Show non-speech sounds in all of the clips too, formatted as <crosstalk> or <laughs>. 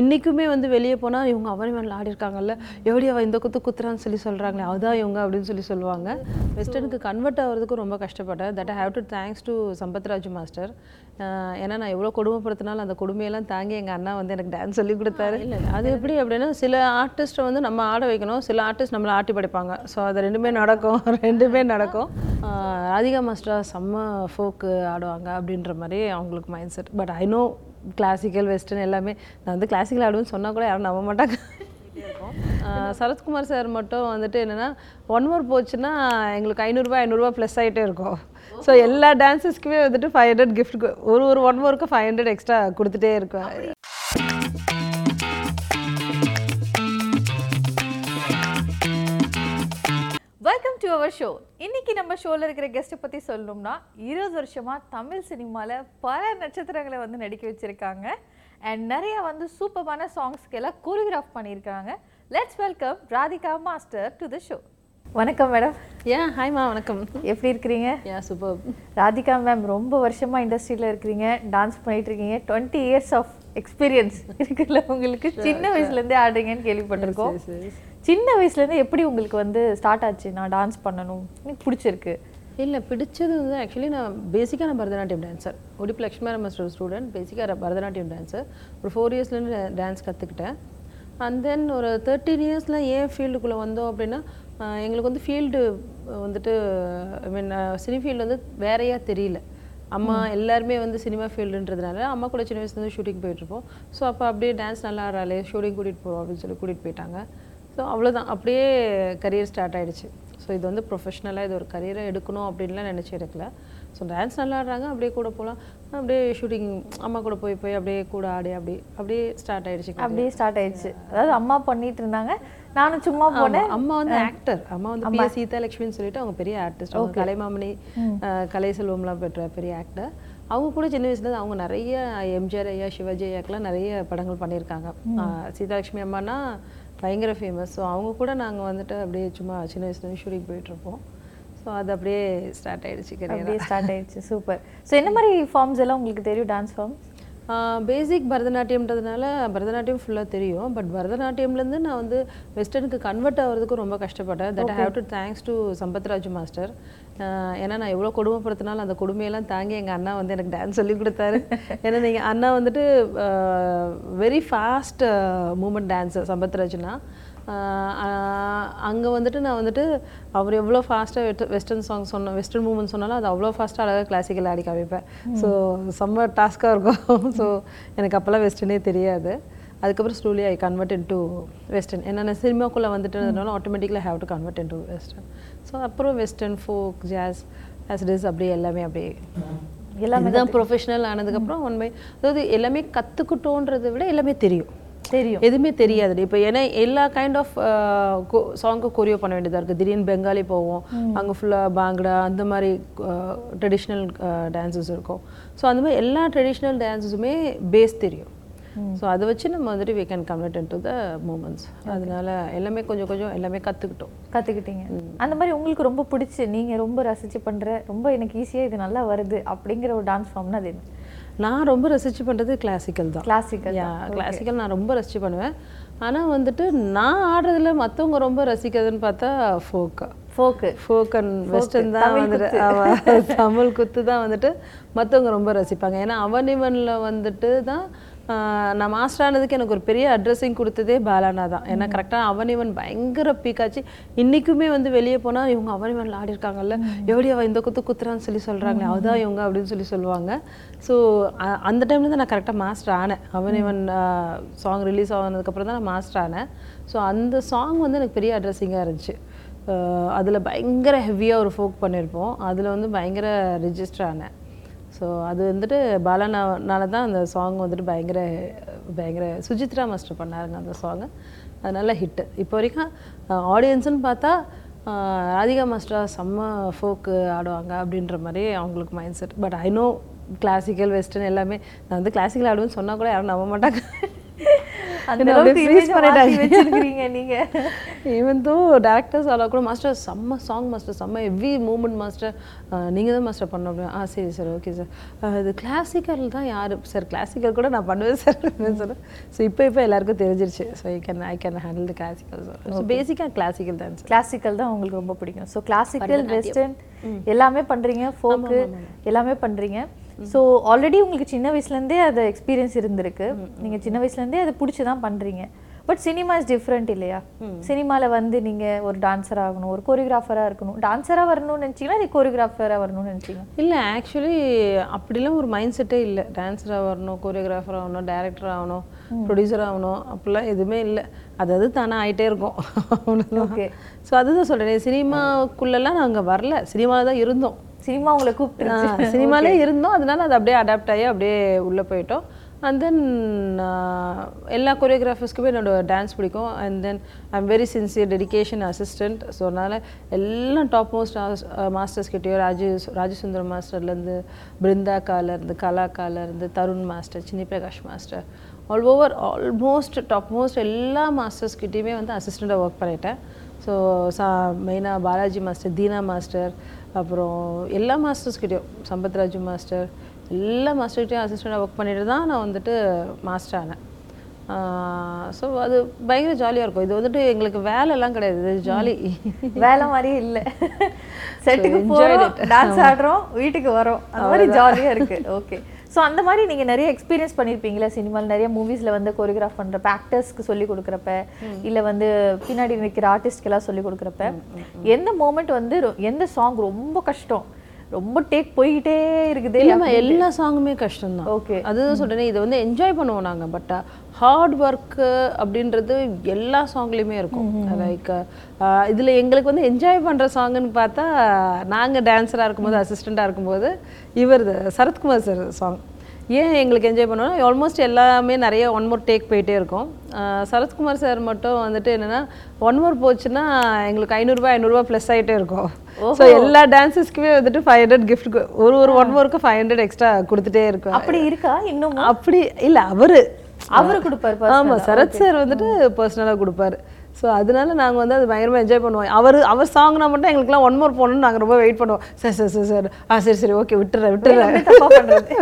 இன்றைக்குமே வந்து வெளியே போனால் இவங்க அவனி மேலே ஆடி இருக்காங்கல்ல. எப்படி அவள் இந்த குத்து குத்துறான்னு சொல்லி சொல்கிறாங்களே அதுதான் இவங்க அப்படின்னு சொல்லி சொல்லுவாங்க. வெஸ்டர்னுக்கு கன்வெர்ட் ஆகிறதுக்கு ரொம்ப கஷ்டப்பட்டேன். That I have to thanks to Sampathraj master ஏன்னா நான் எவ்வளோ கொடுமைப்படுத்தினாலும் அந்த கொடுமையெல்லாம் தாங்கி எங்கள் அண்ணா வந்து எனக்கு டான்ஸ் சொல்லி கொடுத்தாரு. இல்லை அது எப்படி அப்படின்னா சில ஆர்டிஸ்ட்டை வந்து நம்ம ஆட வைக்கணும் சில ஆர்டிஸ்ட் நம்மளை ஆட்டி படைப்பாங்க. ஸோ அது ரெண்டுமே நடக்கும் <laughs> ரெண்டுமே நடக்கும். ராதிகா மாஸ்டரா செம்ம ஃபோக்கு ஆடுவாங்க அப்படின்ற மாதிரி அவங்களுக்கு mind set but I know classical western எல்லாமே. நான் வந்து கிளாசிக்கல் ஆடுவேன்னு சொன்னால் கூட யாரும் நம்ப மாட்டாங்க. சரத்குமார் சார் மட்டும் வந்துட்டு என்னென்னா ஒன் மோர் போச்சுன்னா எங்களுக்கு ஐநூறுரூவா ஐநூறுரூவா ப்ளஸ் ஆகிட்டே இருக்கும். ஸோ எல்லா டான்ஸஸ்க்குமே வந்துட்டு ஃபைவ் ஹண்ட்ரட் கிஃப்ட் ஒரு ஒரு ஒன் மோருக்கு ஃபைவ் ஹண்ட்ரட் எக்ஸ்ட்ரா கொடுத்துட்டே இருக்கேன் வெல்கம் டு அவர் ஷோ இன்னைக்கு நம்ம ஷோல இருக்கிற கெஸ்ட்டை பத்தி சொல்லணும்னா இருபது வருஷமா தமிழ் சினிமால பல நட்சத்திரங்களை வந்து நடிக்க வச்சிருக்காங்க. அண்ட் நிறைய வந்து சூப்பரான சாங்ஸ்க்கு எல்லாம் கோரியோகிராஃப் பண்ணியிருக்காங்க. Let's welcome Radhika master to the show வணக்கம் மேடம் ஏன் ஹாய்மா வணக்கம். எப்படி இருக்கிறீங்க? ஏன் சூப்பர் ராதிகா மேம் ரொம்ப வருஷமா இண்டஸ்ட்ரியில் இருக்கிறீங்க. டான்ஸ் பண்ணிட்டு இருக்கீங்க. டுவெண்ட்டி இயர்ஸ் ஆஃப் எக்ஸ்பீரியன்ஸ் இருக்குல்ல உங்களுக்கு. சின்ன வயசுல இருந்தே ஆடுறீங்கன்னு கேள்விப்பட்டிருக்கோம். சின்ன வயசுல இருந்து எப்படி உங்களுக்கு வந்து ஸ்டார்ட் ஆச்சு? நான் டான்ஸ் பண்ணணும். எனக்கு பிடிச்சிருக்கு. இல்லை பிடிச்சது வந்து ஆக்சுவலி நான் பேசிக்காக நான் பரதநாட்டியம் டான்ஸர் உடுப்பு லக்ஷ்மி மாஸ்டர் ஸ்டூடெண்ட் பேசிக்காக பரதநாட்டியம் டான்ஸர் ஒரு ஃபோர் இயர்ஸ்லேருந்து டான்ஸ் கற்றுக்கிட்டேன் அண்ட் தென் ஒரு தேர்ட்டீன் இயர்ஸில் ஏன் ஃபீல்டுக்குள்ளே வந்தோம் அப்படின்னா எங்களுக்கு வந்து ஃபீல்டு வந்துட்டு ஐ மீன் சினி ஃபீல்டு வந்து வேறையாக தெரியல. அம்மா எல்லாருமே வந்து சினிமா ஃபீல்டுன்றதுனால அம்மா கூட சின்ன வயசுலேருந்து ஷூட்டிங் போயிட்டுருப்போம் ஸோ அப்போ அப்படியே டான்ஸ் நல்லா ஆடுறாளே ஷூட்டிங் கூட்டிகிட்டு போகிறோம் அப்படின்னு சொல்லி கூட்டிகிட்டு போயிட்டாங்க. ஸோ அவ்வளோதான் அப்படியே கரியர் ஸ்டார்ட் ஆயிடுச்சு. ஸோ இது வந்து ப்ரொஃபஷ்னலாக இது ஒரு கரியரை எடுக்கணும் அப்படின்லாம் நினச்சி எடுக்கல. ஸோ டான்ஸ் நல்லா ஆடுறாங்க அப்படியே கூட போகலாம் அப்படியே ஷூட்டிங் அம்மா கூட போய் போய் அப்படியே கூட ஆடி அப்படி அப்படியே ஸ்டார்ட் ஆயிடுச்சு. அப்படியே ஸ்டார்ட் ஆயிடுச்சு. அதாவது அம்மா பண்ணிட்டு இருந்தாங்க. நானும் சும்மா போனேன். அம்மா வந்து ஆக்டர் அம்மா வந்து பி. சீதா லட்சுமின்னு சொல்லிட்டு அவங்க பெரிய ஆர்டிஸ்ட் அவங்க கலைமாமணி கலை செல்வம்லாம் பெற்ற பெரிய ஆக்டர் அவங்க கூட சின்ன வயசுல இருந்து அவங்க நிறைய எம்ஜிஆர் ஐயா சிவாஜி ஐயாக்கெல்லாம் நிறைய படங்கள் பண்ணியிருக்காங்க. சீதாலட்சுமி அம்மானா பயங்கர ஃபேமஸ் ஸோ அவங்க கூட நாங்கள் வந்துட்டு அப்படியே சும்மா சின்ன வயசுலேருந்து ஷூட்டிங் போயிட்டுருப்போம் ஸோ அது அப்படியே ஸ்டார்ட் ஆயிடுச்சு கரியர் ஸ்டார்ட் ஆயிடுச்சு. சூப்பர் ஸோ என்ன மாதிரி ஃபார்ம்ஸ் எல்லாம் உங்களுக்கு தெரியும் டான்ஸ் ஃபார்ம்ஸ் பேசிக் பரதநாட்டியம்ன்றதுனால பரதநாட்டியம் ஃபுல்லாக தெரியும். பட் பரதநாட்டியம்லேருந்து நான் வந்து வெஸ்டர்னுக்கு கன்வெர்ட் ஆகிறதுக்கு ரொம்ப கஷ்டப்பட்டேன். That I have to thanks to Sampathraj master ஏன்னா நான் எவ்வளோ கொடுமைப்படுத்தினாலும் அந்த கொடுமையெல்லாம் தாங்கி எங்கள் அண்ணா வந்து எனக்கு டான்ஸ் சொல்லி கொடுத்தாரு. ஏன்னா நீங்கள் அண்ணா வந்துட்டு வெரி ஃபாஸ்ட் மூமெண்ட் டான்ஸர் சம்பத்ராஜ்னா. அங்கே வந்துட்டு நான் வந்துட்டு அவர் எவ்வளோ ஃபாஸ்ட்டாக வெஸ்டர்ன் சாங் சொன்ன வெஸ்டர்ன் மூமெண்ட் சொன்னாலும் அது அவ்வளோ ஃபாஸ்ட்டாக அழகாக கிளாசிக்கல் ஆடி காமிப்பேன் ஸோ செம்ம டாஸ்க்காக இருக்கும். ஸோ எனக்கு அப்போல்லாம் வெஸ்டர்னே தெரியாது. அதுக்கப்புறம் slowly I convert into western என்னென்ன சினிமாக்குள்ளே வந்துட்டுனாலும் ஆட்டோமேட்டிக்கலாக have to convert into western so அப்புறம் western folk jazz as it is அப்படியே எல்லாமே அப்படியே எல்லாமே இதுதான் ப்ரொஃபஷனல் ஆனதுக்கப்புறம் உண்மை அதாவது எல்லாமே கற்றுக்கிட்டோன்றதை விட எல்லாமே தெரியும். தெரியும். எதுவுமே தெரியாது. இப்போ ஏன்னா எல்லா கைண்ட் ஆஃப் சாங்க்கு கொரியோ பண்ண வேண்டியதாக இருக்குது திடீர்னு பெங்காலி போவோம். அங்கே ஃபுல்லாக பாங்கடா அந்த மாதிரி ட்ரெடிஷ்னல் டான்சஸ் இருக்கும். ஸோ அந்த மாதிரி எல்லா ட்ரெடிஷ்னல் டான்ஸஸுமே பேஸ் தெரியும். ஸோ அதை வச்சு நம்ம வந்துட்டு we can convert into the movements அதனால எல்லாமே கொஞ்சம் கொஞ்சம் எல்லாமே கற்றுக்கிட்டோம் கற்றுக்கிட்டீங்க அந்த மாதிரி உங்களுக்கு ரொம்ப பிடிச்சி நீங்கள் ரொம்ப ரசிச்சு பண்ணுற ரொம்ப எனக்கு ஈஸியாக இது நல்லா வருது அப்படிங்கிற ஒரு டான்ஸ் ஃபார்ம்னா அது நான் ரொம்ப ரசிச்சு பண்ணுறது கிளாசிக்கல் தான். கிளாசிக்கல் கிளாசிக்கல் நான் ரொம்ப ரசிச்சு பண்ணுவேன். ஆனால் வந்துட்டு நான் ஆடுறதுல மற்றவங்க ரொம்ப ரசிக்கிறதுன்னு பார்த்தா folk folk folk and western தான் வந்துட்டு ஆமா, தமிழ் குத்து தான் வந்துட்டு மற்றவங்க ரொம்ப ரசிப்பாங்க. ஏன்னா அவன் இவனில் வந்துட்டு தான் நான் மாஸ்டர் ஆனதுக்கு எனக்கு ஒரு பெரிய அட்ரஸிங் கொடுத்ததே பாலானா தான். ஏன்னா கரெக்டாக அவன் இவன் பயங்கர பீக்காச்சு இன்றைக்குமே வந்து வெளியே போனால் இவங்க அவன் இவனில் ஆடிருக்காங்கல்ல எப்படி அவள் இந்த குத்து குத்துறான்னு சொல்லி சொல்கிறாங்களே அதுதான் இவங்க அப்படின்னு சொல்லி சொல்லுவாங்க. ஸோ அந்த டைம்ல தான் நான் கரெக்டாக மாஸ்டர் ஆனேன். அவன் இவன் சாங் ரிலீஸ் ஆனதுக்கப்புறம் தான் நான் மாஸ்டர் ஆனேன். ஸோ அந்த சாங் வந்து எனக்கு பெரிய அட்ரஸிங்காக இருந்துச்சு. அதில் பயங்கர ஹெவியாக ஒரு ஃபோக் பண்ணியிருப்போம் அதில் வந்து பயங்கர ரிஜிஸ்டர் ஆனேன். ஸோ அது வந்துட்டு பாலனால தான் அந்த சாங் வந்துட்டு பயங்கர பயங்கர சுஜித்ரா மாஸ்டர் பண்ணாருங்க அந்த சாங்கு அது நல்ல ஹிட்டு இப்போ வரைக்கும் ஆடியன்ஸுன்னு பார்த்தா ராதிகா மாஸ்டரா செம்ம ஃபோக்கு ஆடுவாங்க அப்படின்ற மாதிரி அவங்களுக்கு mind set but I know classical western எல்லாமே நான் வந்து கிளாசிக்கல் ஆடுவேன்னு சொன்னால் கூட யாரும் நம்ப மாட்டாங்க. அந்த அளவுக்கு பண்ணிட்டாங்க. நீங்க. ஈவன் தோ டேரக்டர்ஸ் ஆளா கூட மாஸ்டர் செம்ம சாங் மாஸ்டர் செம்ம ஹெவி மூமெண்ட் மாஸ்டர் நீங்கள் தான் மாஸ்டர் பண்ண முடியும் ஆ சரி சார் ஓகே சார் இது கிளாசிக்கல் தான் யார்? சார் கிளாசிக்கல் கூட நான் பண்ணுவேன் சார் சார் ஸோ இப்போ இப்போ எல்லாருக்கும் தெரிஞ்சிருச்சு. So I can I can handle the classical so பேசிக்காக கிளாசிக்கல் தான் சார் கிளாசிக்கல் தான் உங்களுக்கு ரொம்ப பிடிக்கும். ஸோ கிளாசிக்கல் வெஸ்டர்ன் எல்லாமே பண்றீங்க. ஃபோக்கு எல்லாமே பண்றீங்க. ஸோ ஆல்ரெடி உங்களுக்கு சின்ன வயசுலேருந்தே அது எக்ஸ்பீரியன்ஸ் இருந்திருக்கு. நீங்க சின்ன வயசுலேருந்தே அதை பிடிச்சி தான் பண்றீங்க. பட் சினிமா இஸ் டிஃப்ரெண்ட் இல்லையா? சினிமாவில் வந்து நீங்க ஒரு டான்ஸர் ஆகணும் ஒரு கோரியோகிராஃபராக இருக்கணும். டான்ஸராக வரணும்னு நினச்சிங்களா? இல்லை கோரியோகிராஃபராக வரணும்னு நினச்சிங்க இல்லை ஆக்சுவலி அப்படிலாம் ஒரு மைண்ட் செட்டே இல்லை டான்ஸராக வரணும் கோரியோகிராஃபர் ஆகணும் டைரக்டர் ஆகணும் ப்ரொடியூசர் ஆகணும் அப்படிலாம் எதுவுமே இல்லை. அது அது தானே ஆகிட்டே இருக்கும். Okay. ஸோ அதுதான் சொல்கிறேன் சினிமாக்குள்ளெல்லாம் நாங்கள் வரல. சினிமாவில் தான் இருந்தோம். சினிமா உங்களை கூப்பிட்டு சினிமாலே இருந்தோம். அதனால அது அப்படியே அடாப்ட் ஆகி அப்படியே உள்ளே போயிட்டோம். அண்ட் தென் எல்லா கொரியோகிராஃபர்ஸ்க்குமே என்னோட டான்ஸ் பிடிக்கும். And then I am very sincere dedication assistant so அதனால் எல்லாம் டாப் மோஸ்ட் மாஸ்டர்ஸ் கிட்டேயோ ராஜு ராஜசுந்தரம் மாஸ்டர்லேருந்து பிருந்தாக்காலேருந்து கலாக்காலேருந்து Tarun master Chinni Prakash master all over almost top most எல்லா மாஸ்டர்ஸ் கிட்டேயுமே வந்து அசிஸ்டண்ட்டாக ஒர்க் பண்ணிட்டேன். ஸோ சா மெயினாக பாலாஜி மாஸ்டர் தீனா மாஸ்டர் அப்புறம் எல்லா மாஸ்டர்ஸ்கிட்டையும் சம்பத்ராஜு மாஸ்டர் எல்லா மாஸ்டர்கிட்டையும் அசிஸ்டண்ட்டாக ஒர்க் பண்ணிட்டு தான் நான் வந்துட்டு மாஸ்டர் ஆனேன். ஸோ அது பயங்கர ஜாலியாக இருக்கும். இது வந்துட்டு எங்களுக்கு வேலைலாம் கிடையாது. இது ஜாலி வேலை மாதிரி இல்ல. செட்டுக்கு போறோம் டான்ஸ் ஆடுறோம் வீட்டுக்கு வரோம். அந்த மாதிரி ஜாலியா இருக்கு. ஓகே சோ அந்த மாதிரி நீங்க நிறைய எக்ஸ்பீரியன்ஸ் பண்ணிருப்பீங்களா? சினிமால நிறைய மூவிஸ்ல வந்து கோரியோகிராஃப் பண்றப்ப ஆக்டர்ஸ்க்கு சொல்லி கொடுக்குறப்ப இல்ல வந்து பின்னாடி நிற்கிற ஆர்டிஸ்ட்க்கு எல்லாம் சொல்லி கொடுக்குறப்ப எந்த மூமெண்ட் வந்து எந்த சாங் ரொம்ப கஷ்டம்? ரொம்ப டேக் போய்கிட்டே இருக்குது இல்லைம்மா எல்லா சாங்குமே கஷ்டம்தான். ஓகே அதுதான் சொல்றேனே இதை வந்து என்ஜாய் பண்ணுவோம் நாங்கள் பட் ஹார்ட் ஒர்க்கு அப்படின்றது எல்லா சாங்லேயுமே இருக்கும். லைக் இதில் எங்களுக்கு வந்து என்ஜாய் பண்ணுற சாங்குன்னு பார்த்தா நாங்கள் டான்ஸராக இருக்கும்போது அசிஸ்டண்ட்டாக இருக்கும்போது இவர் சரத்குமார் சார் சாங் ஏன் எங்களுக்கு என்ஜாய் பண்ணுவோம்னா ஆல்மோஸ்ட் எல்லாமே நிறைய ஒன் மோர் டேக் போயிட்டே இருக்கும். சரத்குமார் சார் மட்டும் வந்துட்டு என்னென்னா ஒன் மோர் போச்சுன்னா எங்களுக்கு ஐநூறுரூவா ஐநூறுரூவா ப்ளஸ் ஆகிட்டே இருக்கும். ஸோ எல்லா டான்ஸஸ்க்குமே வந்துட்டு ஃபைவ் ஹண்ட்ரட் கிஃப்ட் ஒரு ஒரு ஒன் மோருக்கு ஃபைவ் ஹண்ட்ரட் எக்ஸ்ட்ரா கொடுத்துட்டே இருக்கும். அப்படி இருக்கா? இன்னும் அப்படி இல்ல அவரு. அவரு கொடுப்பாரு ஆமா சரத் சார் வந்துட்டு பர்சனலா கொடுப்பாரு. ஸோ அதனால நாங்க வந்து அது பயங்கரமா என்ஜாய் பண்ணுவோம். அவர் அவர் சாங்னா மட்டும் எங்களுக்குலாம் ஒன் மோர் போகணும்னு நாங்க ரொம்ப வெயிட் பண்ணுவோம். Sir sir sir sir. ஆ சரி சரி ஓகே விட்டுறேன் விட்டுறேன்.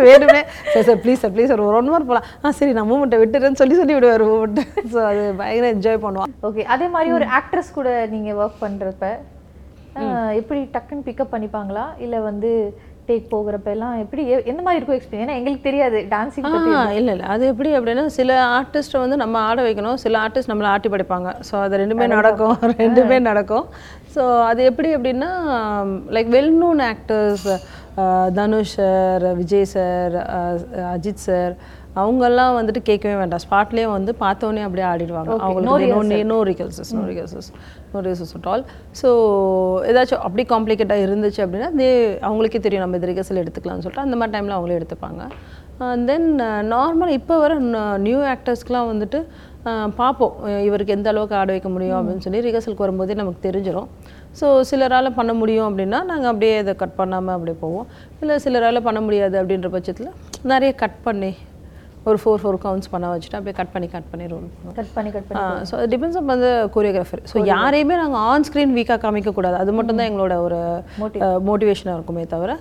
வேணுமே <laughs> sir sir please sir please sir ஒரு ஒன் மோர் போகலாம் ஆ சரி நான் மூமெண்ட்டை விட்டுறேன்னு சொல்லி சொல்லி விடுவார் மூமெண்ட்டை. <laughs> ஸோ அது பயங்கர என்ஜாய் பண்ணுவோம். ஓகே அதே மாதிரி ஒரு ஆக்ட்ரஸ் கூட நீங்க ஒர்க் பண்றப்ப அஹ், எப்படி டக்குன்னு பிக்கப் பண்ணிப்பாங்களா? இல்ல வந்து டேக் போகிறப்ப எல்லாம் எப்படி எந்த மாதிரி இருக்கும் எக்ஸ்பீரியன்ஸ் ஏன்னா எங்களுக்கு தெரியாது ஆ இல்லை இல்லை. அது எப்படி அப்படின்னா சில ஆர்டிஸ்ட்டை வந்து நம்ம ஆட வைக்கணும் சில ஆர்டிஸ்ட் நம்மளை ஆட்டி படைப்பாங்க. ஸோ அது ரெண்டுமே நடக்கும் ரெண்டுமே நடக்கும். ஸோ அது எப்படி அப்படின்னா like well known actors Dhanush sir Vijay sir Ajith sir அவங்கெல்லாம் வந்துட்டு கேட்கவே வேண்டாம். ஸ்பாட்லேயே வந்து பார்த்தோன்னே அப்படியே ஆடிடுவாங்க. அவங்களுக்கு no no rehearsals no rehearsals no rehearsals at all so ஏதாச்சும் அப்படி காம்ப்ளிகேட்டாக இருந்துச்சு அப்படின்னா தே அவங்களுக்கே தெரியும் நம்ம இது ரிகர்சல் எடுத்துக்கலாம்னு சொல்லிட்டு அந்த மாதிரி டைமில் அவங்களே எடுத்துப்பாங்க. தென் நார்மல் இப்போ வர நியூ ஆக்டர்ஸ்க்குலாம் வந்துட்டு அஹ், பார்ப்போம் இவருக்கு எந்த அளவுக்கு ஆட வைக்க முடியும் அப்படின்னு சொல்லி ரிகர்சலுக்கு வரும்போதே நமக்கு தெரிஞ்சிடும் ஸோ சிலரால் பண்ண முடியும் அப்படின்னா நாங்கள் அப்படியே இதை கட் பண்ணாமல் அப்படியே போவோம். இல்லை சிலரால் பண்ண முடியாது அப்படின்ற பட்சத்தில் நிறைய கட் பண்ணி ஒரு ஃபோர் ஃபோர் கவுண்ட்ஸ் பண்ண வச்சுட்டு அப்படியே கட் பண்ணி கட் பண்ணி ரோல் பண்ணுவோம். கட் பண்ணி கட் பண்ணி ஸோ அது டிபெண்ட்ஸ் அப் அந்த கொரியோகிராஃபர் ஸோ யாரையுமே நாங்கள் ஆன் ஸ்க்ரீன் வீக்காக காமிக்கக்கூடாது அது மட்டும் தான் எங்களோட ஒரு மோட்டிவேஷனாக இருக்குமே தவிர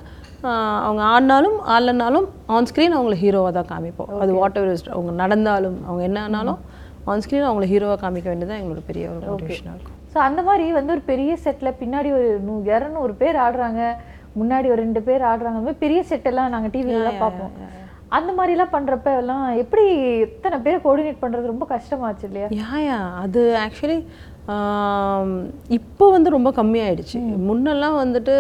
அவங்க ஆடினாலும் ஆடலனாலும் ஆன் ஸ்க்ரீன் அவங்கள ஹீரோவாக தான் காமிப்போம். அது வாட் எவர் அவங்க நடந்தாலும் அவங்க என்ன ஆனாலும் ஆன் ஸ்க்ரீன் அவங்கள ஹீரோவாக காமிக்க வேண்டியது எங்களோட பெரிய ஒரு மோட்டிவேஷனாக இருக்கும். ஸோ அந்த மாதிரி வந்து ஒரு பெரிய செட்ல பின்னாடி ஒரு நூ இரநூறு பேர் ஆடுறாங்க. முன்னாடி ஒரு ரெண்டு பேர் ஆடுறாங்க. பெரிய செட் எல்லாம் நாங்க டிவில எல்லாம் பார்ப்போம். அந்த மாதிரி எல்லாம் பண்றப்ப எல்லாம் எப்படி எத்தனை பேரை கோஆர்டினேட் பண்றது ரொம்ப கஷ்டமாச்சு இல்லையா? யா அது ஆக்சுவலி இப்போ வந்து ரொம்ப கம்மியாயிடுச்சு. முன்னெல்லாம் வந்துட்டு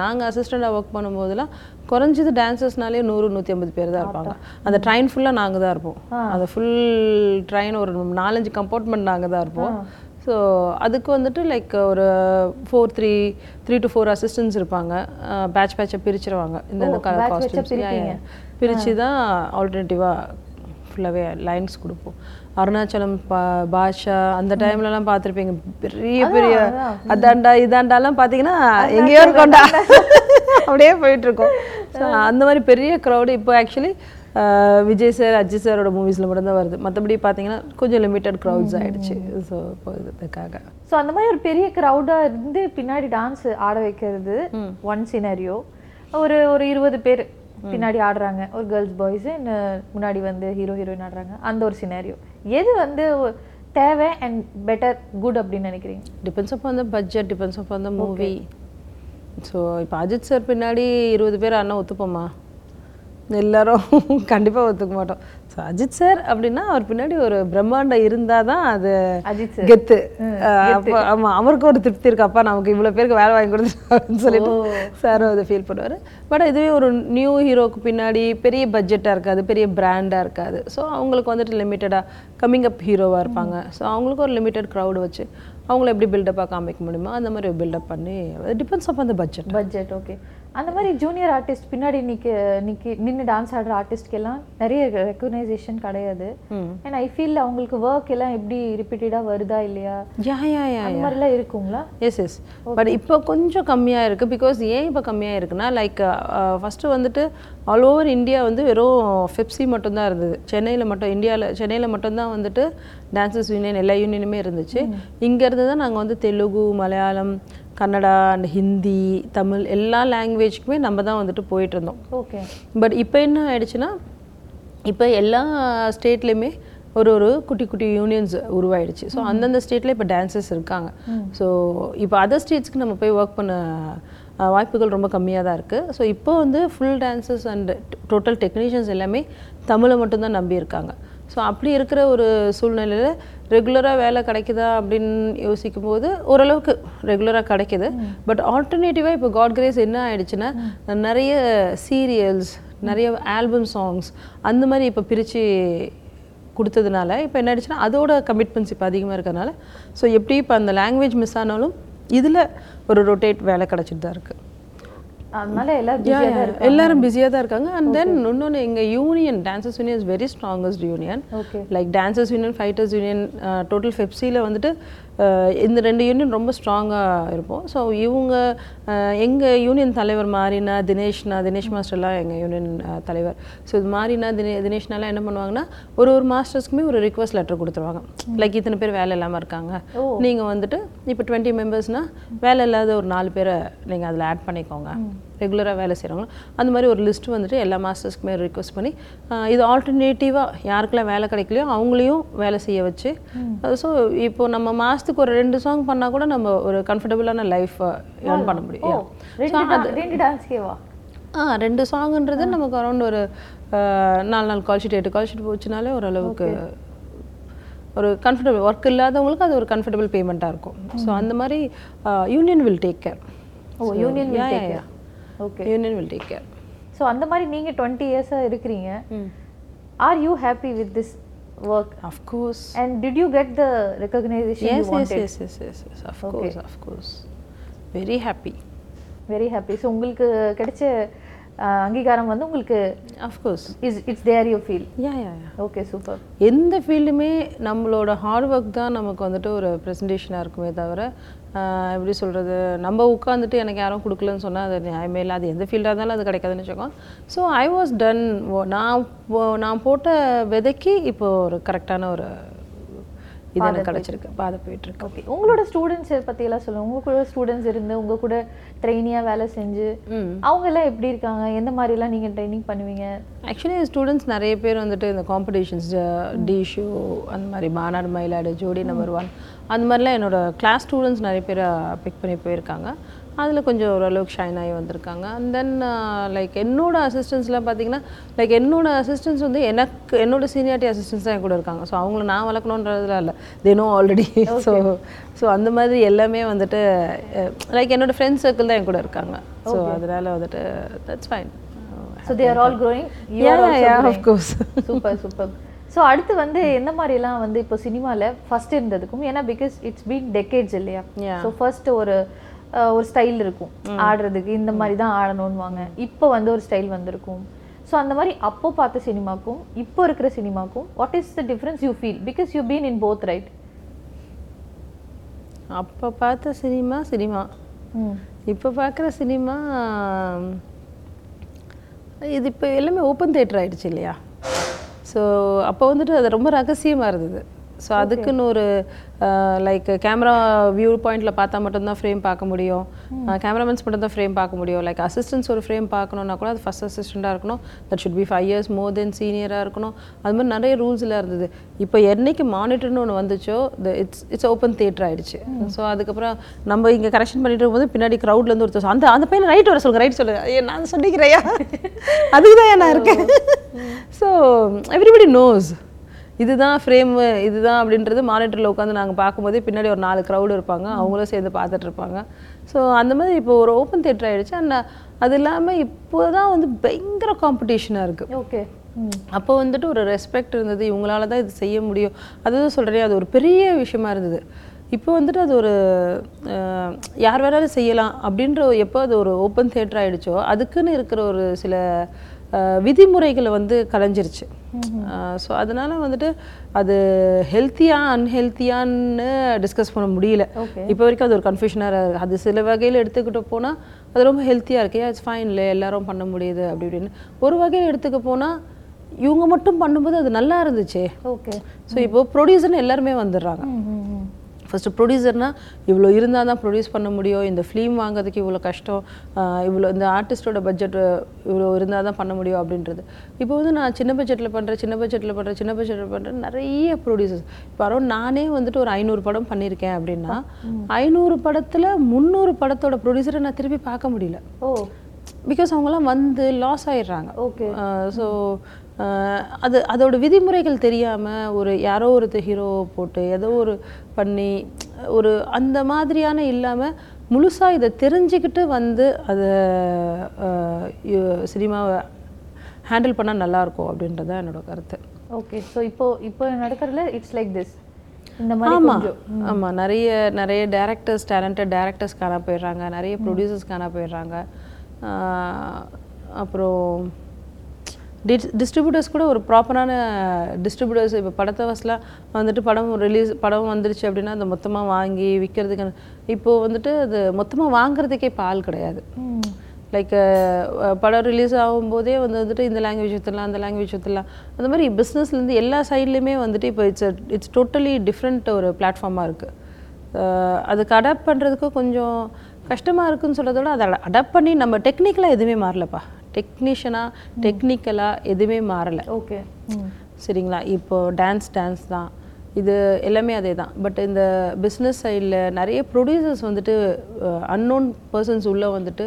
நாங்கள் அசிஸ்டண்ட்டாக ஒர்க் பண்ணும்போதெல்லாம் குறைஞ்சது டான்சர்ஸ்னாலே நூறு நூற்றி ஐம்பது பேர் தான் இருப்பாங்க. அந்த ட்ரெயின் ஃபுல்லாக நாங்கள் தான் இருப்போம். அந்த ஃபுல் ட்ரெயின் ஒரு நாலஞ்சு கம்பார்ட்மெண்ட் நாங்கள் தான் இருப்போம். ஸோ அதுக்கு வந்துட்டு லைக் ஒரு four three three to four assistants இருப்பாங்க. பேட்ச் பேட்சை பிரிச்சிருவாங்க. இந்த காஸ்டியூம்ஸ் பிரித்து தான் ஆல்டர்னேட்டிவாக ஃபுல்லாகவே லைன்ஸ் கொடுப்போம். அருணாச்சலம் பா பாஷா அந்த டைம்லலாம் பார்த்துருப்பீங்க. பெரிய பெரிய அதாண்டா இதாண்டாலாம் பார்த்தீங்கன்னா எங்கேயோ இருக்கோண்டா <laughs> அப்படியே போயிட்டு இருக்கோம் ஸோ அந்த மாதிரி பெரிய க்ரௌடு இப்போ ஆக்சுவலி விஜய் சார் அஜித் சாரோட மூவிஸில் மட்டும்தான் வருது. மற்றபடி பார்த்தீங்கன்னா கொஞ்சம் லிமிட்டட் க்ரௌட்ஸ் ஆயிடுச்சு. ஸோ இப்போ இதுக்காக. ஸோ அந்த மாதிரி ஒரு பெரிய க்ரௌடாக இருந்து பின்னாடி டான்ஸ் ஆட வைக்கிறது ஒன் சினாரியோ ஒரு ஒரு இருபது பேர். பின்னாடி ஆடுறாங்க. ஒரு கேர்ள்ஸ் பாய்ஸ் முன்னாடி வந்து ஹீரோ ஹீரோயின் ஆடுறாங்க. அந்த ஒரு சினாரியோ எது வந்து தேவை அண்ட் பெட்டர் குட் அப்படின்னு நினைக்கிறீங்க? டிபெண்ட்ஸ் அப் அந்த பட்ஜெட் டிபெண்ட்ஸ் அப் அந்த மூவி ஸோ இப்போ அஜித் சார் பின்னாடி இருபது பேர் அண்ணா ஒத்துப்போமா? எல்லாரும் கண்டிப்பாக ஒத்துக்க மாட்டோம். ஸோ அஜித் சார் அப்படின்னா அவர் பின்னாடி ஒரு பிரம்மாண்டம் இருந்தால் தான் அது அஜித் சார் கெத்து. அப்போ ஆமாம் அவருக்கு ஒரு திருப்தி இருக்கு. அப்பா நமக்கு இவ்வளோ பேருக்கு வேலை வாங்கி கொடுத்துருக்காரு அப்படின்னு சொல்லிட்டு சாரும் அதை ஃபீல் பண்ணுவார். பட் இதுவே ஒரு நியூ ஹீரோக்கு பின்னாடி பெரிய பட்ஜெட்டாக இருக்காது பெரிய பிராண்டாக இருக்காது. ஸோ அவங்களுக்கு வந்துட்டு லிமிட்டடாக கம்மிங் அப் ஹீரோவாக இருப்பாங்க. ஸோ அவங்களுக்கு ஒரு லிமிட்டட் க்ரௌடு வச்சு அவங்கள எப்படி பில்டப்பாக காமிக்க முடியுமோ அந்த மாதிரி பில்டப் பண்ணி டிபெண்ட்ஸ் அப் அந்த பட்ஜெட் பட்ஜெட் ஓகே அந்த மாதிரி ஜூனியர் ஆர்டிஸ்ட் பின்னாடி நிற்க நிற்கி நின்று டான்ஸ் ஆடுற ஆர்டிஸ்ட்க்கெல்லாம் நிறைய ரெக்கக்னைசேஷன் கிடையாது. அண்ட் ஐ ஃபீல் அவங்களுக்கு ஒர்க் எல்லாம் எப்படி ரிப்பீட்டடாக வருதா இல்லையா? யா யா யா அந்த மாதிரிலாம் இருக்குங்களா? எஸ் எஸ் பட் இப்போ கொஞ்சம் கம்மியாக இருக்குது பிகாஸ் ஏன் இப்போ கம்மியாக இருக்குன்னா லைக் ஃபஸ்ட்டு வந்துட்டு ஆல் ஓவர் இந்தியா வந்து வெறும் ஃபெப்சி மட்டும்தான் இருந்தது. சென்னையில் மட்டும் இந்தியாவில் சென்னையில் மட்டும்தான் வந்துட்டு டான்சஸ் யூனியன் எல்லா யூனியனுமே இருந்துச்சு. இங்கேருந்து தான் நாங்கள் வந்து தெலுங்கு மலையாளம் கன்னடா அண்ட் ஹிந்தி தமிழ் எல்லா லாங்குவேஜ்க்குமே நம்ம தான் வந்துட்டு போயிட்டு இருந்தோம் ஓகே பட் இப்போ என்ன ஆயிடுச்சுன்னா இப்போ எல்லா ஸ்டேட்லேயுமே ஒரு ஒரு குட்டி குட்டி யூனியன்ஸ் உருவாயிடுச்சு. ஸோ அந்தந்த ஸ்டேட்டில் இப்போ டான்சஸ் இருக்காங்க. ஸோ இப்போ அதர் ஸ்டேட்ஸ்க்கு நம்ம போய் ஒர்க் பண்ண வாய்ப்புகள் ரொம்ப கம்மியாக தான் இருக்குது ஸோ இப்போ வந்து full dances and total technicians எல்லாமே தமிழை மட்டும்தான் நம்பி இருக்காங்க. ஸோ அப்படி இருக்கிற ஒரு சூழ்நிலையில் ரெகுலராக வேலை கிடைக்குதா அப்படின்னு யோசிக்கும் போது ஓரளவுக்கு ரெகுலராக கிடைக்குது. பட் ஆல்டர்னேட்டிவாக இப்போ காட் கிரேஸ் என்ன ஆயிடுச்சுன்னா நிறைய சீரியல்ஸ் நிறைய ஆல்பம் சாங்ஸ் அந்த மாதிரி இப்போ பிரித்து கொடுத்ததுனால இப்போ என்ன ஆயிடுச்சுன்னா அதோட கமிட்மெண்ட்ஸ் இப்போ அதிகமாக இருக்கிறதுனால ஸோ எப்படி இப்போ அந்த லாங்குவேஜ் மிஸ் ஆனாலும் இதில் ஒரு ரொட்டேட் வேலை கிடச்சிட்டு தான் இருக்குது அதனால இருக்கு எல்லாரும் பிஸியாக தான் இருக்காங்க. அண்ட் தென் இன்னொன்று எங்கள் union dances union is very strongest union like dancers union fighters union total ஃபெப்சியில் வந்துட்டு இந்த ரெண்டு யூனியன் ரொம்ப ஸ்ட்ராங்காக இருப்போம். ஸோ இவங்க எங்கள் யூனியன் தலைவர் மாறினா தினேஷ்னா தினேஷ் மாஸ்டர்லாம் எங்கள் யூனியன் தலைவர். ஸோ இது மாறினா தினே தினேஷ்னாலாம் என்ன பண்ணுவாங்கன்னா ஒரு ஒரு மாஸ்டர்ஸ்க்குமே ஒரு ரிக்வஸ்ட் லெட்டர் கொடுத்துருவாங்க. லைக் இத்தனை பேர் வேலை இல்லாமல் இருக்காங்க. நீங்கள் வந்துட்டு இப்போ டுவெண்ட்டி மெம்பர்ஸ்னால் வேலை இல்லாத ஒரு நாலு பேரை நீங்கள் அதில் ஆட் பண்ணிக்கோங்க. ரெகுலராக வேலை செய்கிறவங்க அந்த மாதிரி ஒரு லிஸ்ட் வந்துட்டு எல்லா மாஸ்டர்ஸ்க்குமே ரிக்வஸ்ட் பண்ணி இது ஆல்டர்னேட்டிவாக யாருக்கெல்லாம் வேலை கிடைக்கலையோ அவங்களையும் வேலை செய்ய வச்சு ஸோ இப்போ நம்ம மாதத்துக்கு ஒரு ரெண்டு சாங் பண்ணால் கூட நம்ம ஒரு கம்ஃபர்டபுளான லைஃப் ஏர்ன் பண்ண முடியும். ஆ ரெண்டு சாங்குன்றது நமக்கு அரௌண்ட் ஒரு நாலு நாலு கால் ஷீட் எட்டு கால் ஷீட் போச்சுனாலே ஓரளவுக்கு ஒரு கம்ஃபர்டபுள் ஒர்க் இல்லாதவங்களுக்கு அது ஒரு கம்ஃபர்டபுள் பேமெண்ட்டாக இருக்கும். ஸோ அந்த மாதிரி union will take care oh union will take care. Okay union will take care so அந்த மாதிரி நீங்கள் டுவெண்ட்டி இயர்ஸாக இருக்கிறீங்க. Are you happy with this work of course and did you get the recognition yes yes yes yes yes yes. Of course of course. Very happy. Very happy so உங்களுக்கு கிடைச்ச அங்கீகாரம் வந்து உங்களுக்கு of course. Is it's there you feel yeah yeah yeah. Okay super எந்த ஃபீல்டுமே நம்மளோட hard work தான் நமக்கு வந்துட்டு ஒரு ப்ரெசன்டேஷனாக இருக்குமே தவிர எப்படி சொல்கிறது நம்ம உட்காந்துட்டு எனக்கு யாரும் கொடுக்கலன்னு சொன்னால் அது நியாயமே இல்லை. அது எந்த ஃபீல்டாக இருந்தாலும் அது கிடைக்காதுன்னு வச்சுக்கோங்க. ஸோ ஐ வாஸ் டன் நான் நான் போட்ட விதைக்கு இப்போ ஒரு கரெக்டான ஒரு இது எனக்கு கிடச்சிருக்கு. பாதை போயிட்டுருக்கு. ஓகே உங்களோட ஸ்டூடெண்ட்ஸ் பற்றியெல்லாம் சொல்லுங்க. உங்க கூட ஸ்டூடெண்ட்ஸ் இருந்து உங்க கூட ட்ரைனியாக வேலை செஞ்சு ம். அவங்க எல்லாம் எப்படி இருக்காங்க? எந்த மாதிரிலாம் நீங்கள் ட்ரைனிங் பண்ணுவீங்க? ஆக்சுவலி ஸ்டூடெண்ட்ஸ் நிறைய பேர் வந்துட்டு இந்த காம்படிஷன்ஸ் டி ஷோ அந்த மாதிரி மாநாடு மயிலாடு ஜோடி நம்பர் ஒன் அந்த மாதிரிலாம் என்னோட கிளாஸ் ஸ்டூடெண்ட்ஸ் நிறைய பேர் பிக் பண்ணி போயிருக்காங்க. அதில் கொஞ்சம் ஓரளவுக்கு ஷைன் ஆகி வந்திருக்காங்க. அண்ட் தென் லைக் என்னோட அசிஸ்டன்ஸ்லாம் பார்த்தீங்கன்னா லைக் என்னோட அசிஸ்டன்ஸ் வந்து எனக்கு என்னோட சீனியாரிட்டி அசிஸ்டன்ஸ் தான் என் கூட இருக்காங்க. ஸோ அவங்கள நான் வளர்க்கணுன்றதுலாம் இல்லை. தினோ ஆல்ரெடி ஸோ ஸோ அந்த மாதிரி எல்லாமே வந்துட்டு லைக் என்னோட ஃப்ரெண்ட்ஸ் சர்க்கிள் தான் என் கூட இருக்காங்க. ஸோ அதனால வந்துட்டு that's fine so they are all growing you of course. Super super so அடுத்து வந்து எந்த மாதிரிலாம் வந்து இப்போ சினிமாவில் ஃபர்ஸ்ட் இருந்ததுக்கும் ஏன்னா பிகாஸ் இட்ஸ் பீன் டெக்கேட்ஸ் இல்லையா. ஸோ ஃபர்ஸ்ட் ஒரு ஒரு ஸ்டைல் இருக்கும். ஆடுறதுக்கு இந்த மாதிரி தான் ஆடணும்னுவாங்க. இப்போ வந்து ஒரு ஸ்டைல் வந்திருக்கும். ஸோ அந்த மாதிரி அப்போ பார்த்த சினிமாக்கும் இப்போ இருக்கிற சினிமாக்கும் what is the difference you feel because you been in both right அப்போ பார்த்த சினிமா சினிமா. இப்போ பார்க்குற சினிமா இது இப்போ எல்லாமே ஓப்பன் தேட்டர் ஆயிடுச்சு இல்லையா? ஸோ அப்போ வந்துட்டு அது ரொம்ப ரகசியமாக இருந்தது. ஸோ அதுக்குன்னு ஒரு லைக் கேமரா வியூ பாயிண்டில் பார்த்தா மட்டும்தான் ஃப்ரேம் பார்க்க முடியும். கேமராமேன்ஸ் மட்டும்தான் ஃப்ரேம் பார்க்க முடியும். லைக் அசிஸ்டன்ஸ் ஒரு ஃப்ரேம் பார்க்கணுன்னா கூட அது ஃபஸ்ட் அசிஸ்டண்ட்டாக இருக்கணும். That should be five years more then சீனியராக இருக்கணும். அது மாதிரி நிறைய ரூல்ஸில் இருந்தது. இப்போ என்னைக்கு மானிட்டர்னு ஒன்று வந்துச்சோ the it's it's open theatre ஆயிடுச்சு. ஸோ அதுக்கப்புறம் நம்ம இங்கே கரெக்ஷன் பண்ணிட்டு இருக்கும்போது பின்னாடி க்ரௌட்லேருந்து ஒருத்தர் அந்த அந்த பையனை ரைட் வர சொல்லுங்க ரைட் சொல்லுங்க. ஐயா நான் சொல்லிக்கிறையா <laughs> அதுக்கு தான் நான் இருக்கேன். ஸோ எவ்ரிபடி நோஸ் இதுதான் ஃப்ரேம் இதுதான் அப்படின்றது மானிட்டரில் உட்காந்து நாங்கள் பார்க்கும்போதே பின்னாடி ஒரு நாலு க்ரௌடு இருப்பாங்க. அவங்களும் சேர்ந்து பார்த்துட்டு இருப்பாங்க. ஸோ அந்த மாதிரி இப்போ ஒரு ஓப்பன் தேட்டர் ஆயிடுச்சு. அண்ட் அது இல்லாமல் இப்போ தான் வந்து பயங்கர காம்படிஷனாக இருக்குது ஓகே அப்போ வந்துட்டு ஒரு ரெஸ்பெக்ட் இருந்தது. இவங்களால தான் இது செய்ய முடியும். அதுதான் சொல்கிறேன் அது ஒரு பெரிய விஷயமா இருந்தது. இப்போ வந்துட்டு அது ஒரு யார் வேணாலும் செய்யலாம் அப்படின்ற எப்போ அது ஒரு ஓப்பன் தேட்டர் ஆயிடுச்சோ அதுக்குன்னு இருக்கிற ஒரு சில விதிமுறைகளை வந்து கலைஞ்சிருச்சு. ஸோ அதனால வந்துட்டு அது ஹெல்த்தியா அன்ஹெல்த்தியான்னு டிஸ்கஸ் பண்ண முடியல. இப்போ வரைக்கும் அது ஒரு கன்ஃபியூஷனாக இருக்குது அது சில வகையில் எடுத்துக்கிட்டு போனால் அது ரொம்ப ஹெல்த்தியாக இருக்கு. இட்ஸ் ஃபைன்ல எல்லாரும் பண்ண முடியுது அப்படி இப்படின்னு. ஒரு வகையில் எடுத்துக்க போனால் இவங்க மட்டும் பண்ணும்போது அது நல்லா இருந்துச்சே. ஓகே ஸோ இப்போ ப்ரொடியூசர்னு எல்லாருமே வந்துடுறாங்க. ஃபஸ்ட்டு ப்ரொடியூசர்னா இவ்வளோ இருந்தால் தான் ப்ரொடியூஸ் பண்ண முடியும். இந்த ஃபிலிம் வாங்குறதுக்கு இவ்வளோ கஷ்டம். இவ்வளோ இந்த ஆர்டிஸ்டோட பட்ஜெட் இவ்வளோ இருந்தால் தான் பண்ண முடியும் அப்படின்றது. இப்போ வந்து நான் சின்ன பட்ஜெட்டில் பண்ணுறேன் சின்ன பட்ஜெட்டில் பண்ணுறேன் சின்ன பட்ஜெட்டில் பண்ணுறேன் நிறைய ப்ரொடியூசர்ஸ் இப்போ அரௌண்ட் நானே வந்துட்டு ஒரு ஐநூறு படம் பண்ணியிருக்கேன் அப்படின்னா ஐநூறு படத்தில் முந்நூறு படத்தோட ப்ரொடியூசரை நான் திருப்பி பார்க்க முடியல. ஓ. பிகாஸ் அவங்களாம் வந்து லாஸ் ஆயிடுறாங்க. ஓகே ஸோ அது அதோட விதிமுறைகள் தெரியாமல் ஒரு யாரோ ஒரு ஹீரோ போட்டு ஏதோ ஒரு பண்ணி ஒரு அந்த மாதிரியான இல்லாமல் முழுசாக இதை தெரிஞ்சுக்கிட்டு வந்து அதை சினிமாவை ஹேண்டில் பண்ணால் நல்லாயிருக்கும் அப்படின்றது தான் என்னோட கருத்து. ஓகே ஸோ இப்போ இப்போ நடக்கிறதுல இட்ஸ் லைக் திஸ் இந்த மாதிரி ஆமாம் ஆமாம் நிறைய நிறைய டேரக்டர்ஸ் டேலண்டட் டேரக்டர்ஸ் காண போயிடுறாங்க நிறைய ப்ரொடியூசர்ஸ் காண போயிடுறாங்க. ஆஹ் அப்புறம் டிஸ்ட்ரிபியூட்டர்ஸ் கூட ஒரு ப்ராப்பரான டிஸ்ட்ரிபியூட்டர்ஸ் இப்போ படத்தை வசலாம் வந்துட்டு படம் ரிலீஸ் படம் வந்துருச்சு அப்படின்னா அதை மொத்தமாக வாங்கி விற்கிறதுக்கு இப்போது வந்துட்டு அது மொத்தமாக வாங்குறதுக்கே இப்போ ஆள் கிடையாது லைக் படம் ரிலீஸ் ஆகும்போதே வந்து வந்துட்டு இந்த லாங்குவேஜ் விற்றுலாம் அந்த லாங்குவேஜ் விற்றுலாம் அந்த மாதிரி பிஸ்னஸ்லேருந்து எல்லா சைட்லேயுமே வந்துட்டு இப்போ இட்ஸ் இட்ஸ் டோட்டலி டிஃப்ரெண்ட் ஒரு பிளாட்ஃபார்மாக இருக்குது அதுக்கு அடாப்ட் பண்ணுறதுக்கு கொஞ்சம் கஷ்டமாக இருக்குன்னு சொல்கிறத விட அதை அடாப்ட் பண்ணி நம்ம டெக்னிக்கலாக எதுவுமே மாறலப்பா. டெக்னீஷியனாக டெக்னிக்கலாக எதுவுமே மாறலை. ஓகே. சரிங்களா? இப்போ டான்ஸ் டான்ஸ் தான். இது எல்லாமே அதே தான். பட் இந்த பிஸ்னஸ் சைடில் நிறைய ப்ரொடியூசர்ஸ் வந்துட்டு அன்னோன் பர்சன்ஸ் உள்ளே வந்துட்டு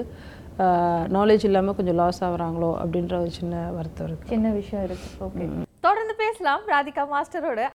நாலேஜ் இல்லாமல் கொஞ்சம் லாஸ் ஆகுறாங்களோ அப்படின்ற ஒரு சின்ன வருத்தம் இருக்குது சின்ன விஷயம் இருக்கு. ஓகே. தொடர்ந்து பேசலாம். ராதிகா மாஸ்டரோட